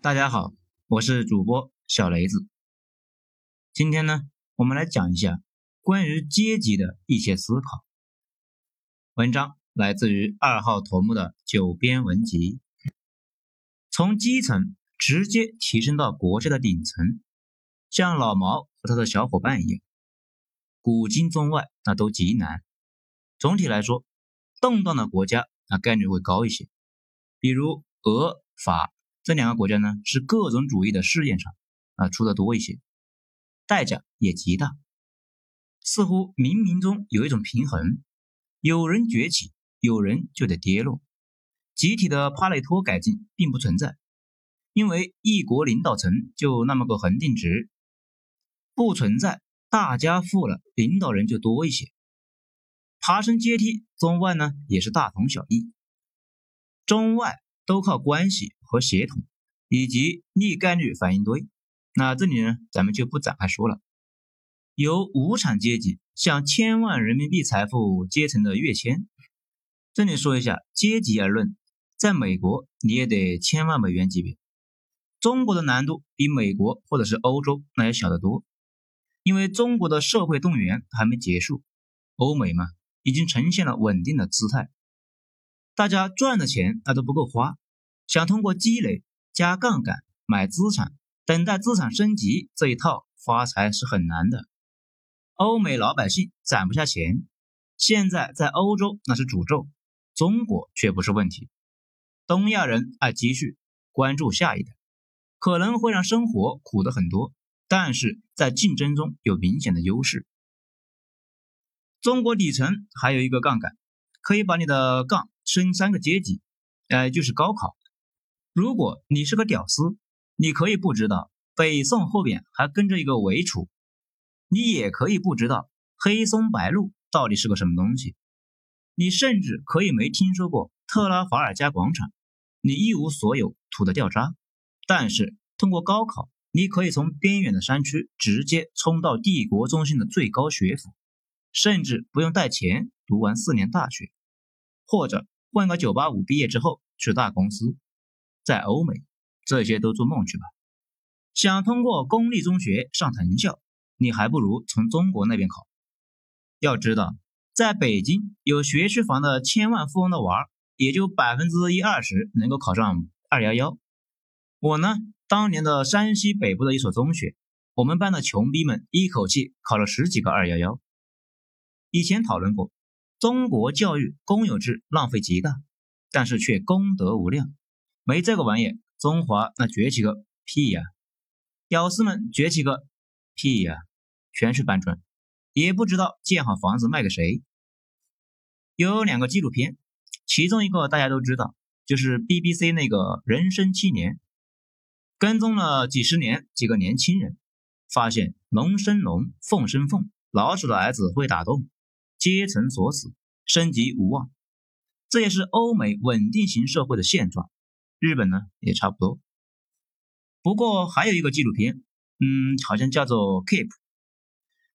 大家好，我是主播小雷子。今天呢，我们来讲一下关于阶级的一些思考。文章来自于二号头目的九编文集。从基层直接提升到国家的顶层，像老毛和他的小伙伴一样，古今中外那都极难。总体来说，动荡的国家那概率会高一些，比如俄法。这两个国家呢，是各种主义的试验场啊，出的多一些，代价也极大。似乎冥冥中有一种平衡，有人崛起，有人就得跌落。集体的帕累托改进并不存在，因为一国领导层就那么个恒定值，不存在大家富了，领导人就多一些。爬升阶梯，中外呢也是大同小异，中外都靠关系。和协同，以及逆概率反应堆，那这里呢，咱们就不展开说了。由无产阶级向千万人民币财富阶层的跃迁，这里说一下阶级而论，在美国你也得千万美元级别。中国的难度比美国或者是欧洲那要小得多，因为中国的社会动员还没结束，欧美嘛已经呈现了稳定的姿态，大家赚的钱那都不够花。想通过积累、加杠杆、买资产、等待资产升级这一套发财是很难的。欧美老百姓攒不下钱，现在在欧洲那是诅咒，中国却不是问题。东亚人爱积蓄，关注下一代，可能会让生活苦的很多，但是在竞争中有明显的优势。中国底层还有一个杠杆，可以把你的杠升三个阶级，呃，就是高考。如果你是个屌丝，你可以不知道北宋后边还跟着一个伪楚，你也可以不知道黑松白鹿到底是个什么东西，你甚至可以没听说过特拉法尔加广场，你一无所有，土的掉渣。但是通过高考，你可以从边远的山区直接冲到帝国中心的最高学府，甚至不用带钱读完四年大学，或者混个985毕业之后去大公司。在欧美，这些都做梦去吧。想通过公立中学上藤校，你还不如从中国那边考。要知道，在北京有学区房的千万富翁的娃，也就百分之一二十能够考上二幺幺。我呢，当年的山西北部的一所中学，我们班的穷逼们一口气考了十几个二幺幺。以前讨论过，中国教育公有制浪费极大，但是却功德无量。没这个玩意，中华那崛起个屁呀！屌丝们崛起个屁呀！全是搬砖，也不知道建好房子卖给谁。有两个纪录片，其中一个大家都知道，就是 BBC 那个《人生七年》，跟踪了几十年几个年轻人，发现龙生龙，凤生凤，老鼠的儿子会打洞，阶层锁死，升级无望。这也是欧美稳定型社会的现状。日本呢也差不多，不过还有一个纪录片，嗯，好像叫做《Keep》。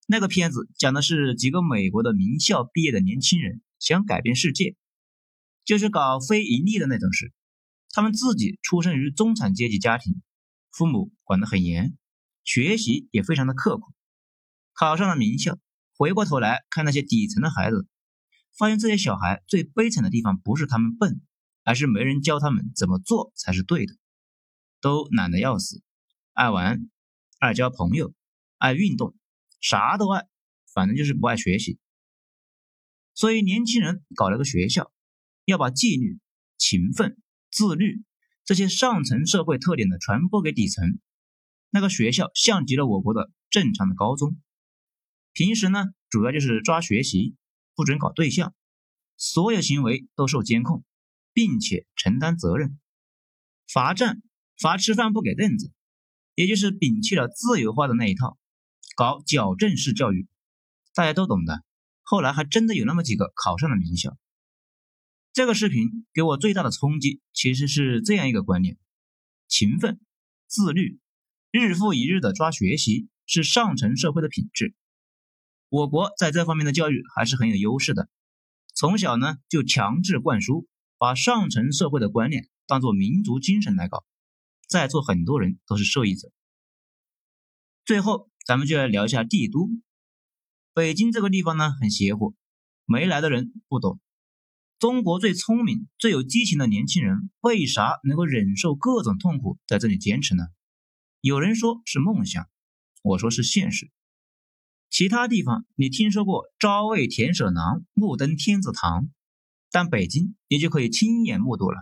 那个片子讲的是几个美国的名校毕业的年轻人想改变世界，就是搞非盈利的那种事。他们自己出生于中产阶级家庭，父母管得很严，学习也非常的刻苦，考上了名校。回过头来看那些底层的孩子，发现这些小孩最悲惨的地方不是他们笨。而是没人教他们怎么做才是对的，都懒得要死，爱玩，爱交朋友，爱运动，啥都爱，反正就是不爱学习。所以年轻人搞了个学校，要把纪律、勤奋、自律这些上层社会特点的传播给底层。那个学校像极了我国的正常的高中，平时呢主要就是抓学习，不准搞对象，所有行为都受监控。并且承担责任，罚站、罚吃饭不给凳子，也就是摒弃了自由化的那一套，搞矫正式教育，大家都懂的。后来还真的有那么几个考上了名校。这个视频给我最大的冲击，其实是这样一个观念：勤奋、自律、日复一日的抓学习，是上层社会的品质。我国在这方面的教育还是很有优势的，从小呢就强制灌输。把上层社会的观念当做民族精神来搞，在座很多人都是受益者。最后，咱们就来聊一下帝都。北京这个地方呢，很邪乎，没来的人不懂。中国最聪明、最有激情的年轻人，为啥能够忍受各种痛苦在这里坚持呢？有人说是梦想，我说是现实。其他地方你听说过朝为田舍郎，暮登天子堂，但北京你就可以亲眼目睹了。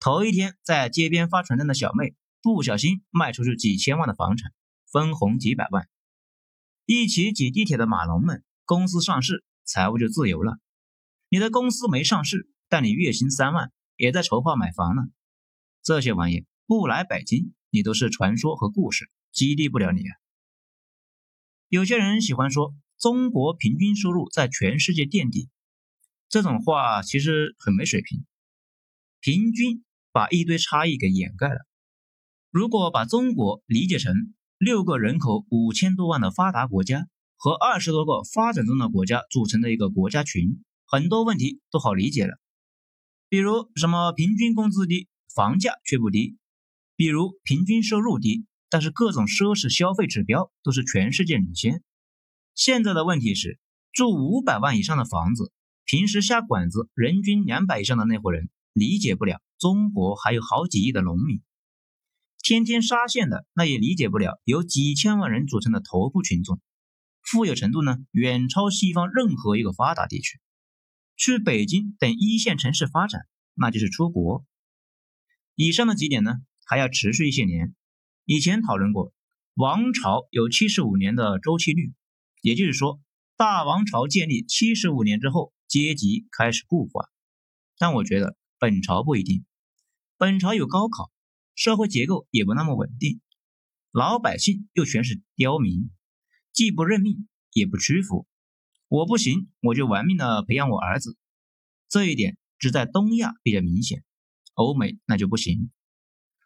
头一天在街边发传单的小妹，不小心卖出去几千万的房产，分红几百万；一起挤地铁的马龙们，公司上市，财务就自由了。你的公司没上市，但你月薪三万，也在筹划买房呢。这些玩意不来北京，你都是传说和故事，激励不了你啊。有些人喜欢说中国平均收入在全世界垫底，这种话其实很没水平。平均把一堆差异给掩盖了。如果把中国理解成六个人口五千多万的发达国家和二十多个发展中的国家组成的一个国家群，很多问题都好理解了。比如什么平均工资低，房价却不低；比如平均收入低。但是各种奢侈消费指标都是全世界领先。现在的问题是，住五百万以上的房子，平时下馆子人均两百以上的那伙人理解不了中国还有好几亿的农民；天天沙县的那也理解不了由几千万人组成的头部群众，富有程度呢远超西方任何一个发达地区。去北京等一线城市发展，那就是出国。以上的几点呢，还要持续一些年。以前讨论过，王朝有七十五年的周期率，也就是说，大王朝建立七十五年之后，阶级开始固化。但我觉得本朝不一定，本朝有高考，社会结构也不那么稳定，老百姓又全是刁民，既不认命也不屈服。我不行，我就玩命的培养我儿子。这一点只在东亚比较明显，欧美那就不行。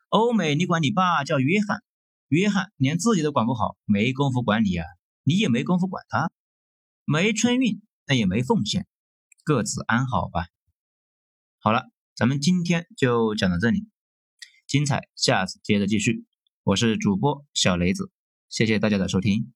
欧美，你管你爸叫约翰，约翰连自己都管不好，没工夫管你啊，你也没工夫管他，没春运，那也没奉献，各自安好吧。好了，咱们今天就讲到这里，精彩下次接着继续。我是主播小雷子，谢谢大家的收听。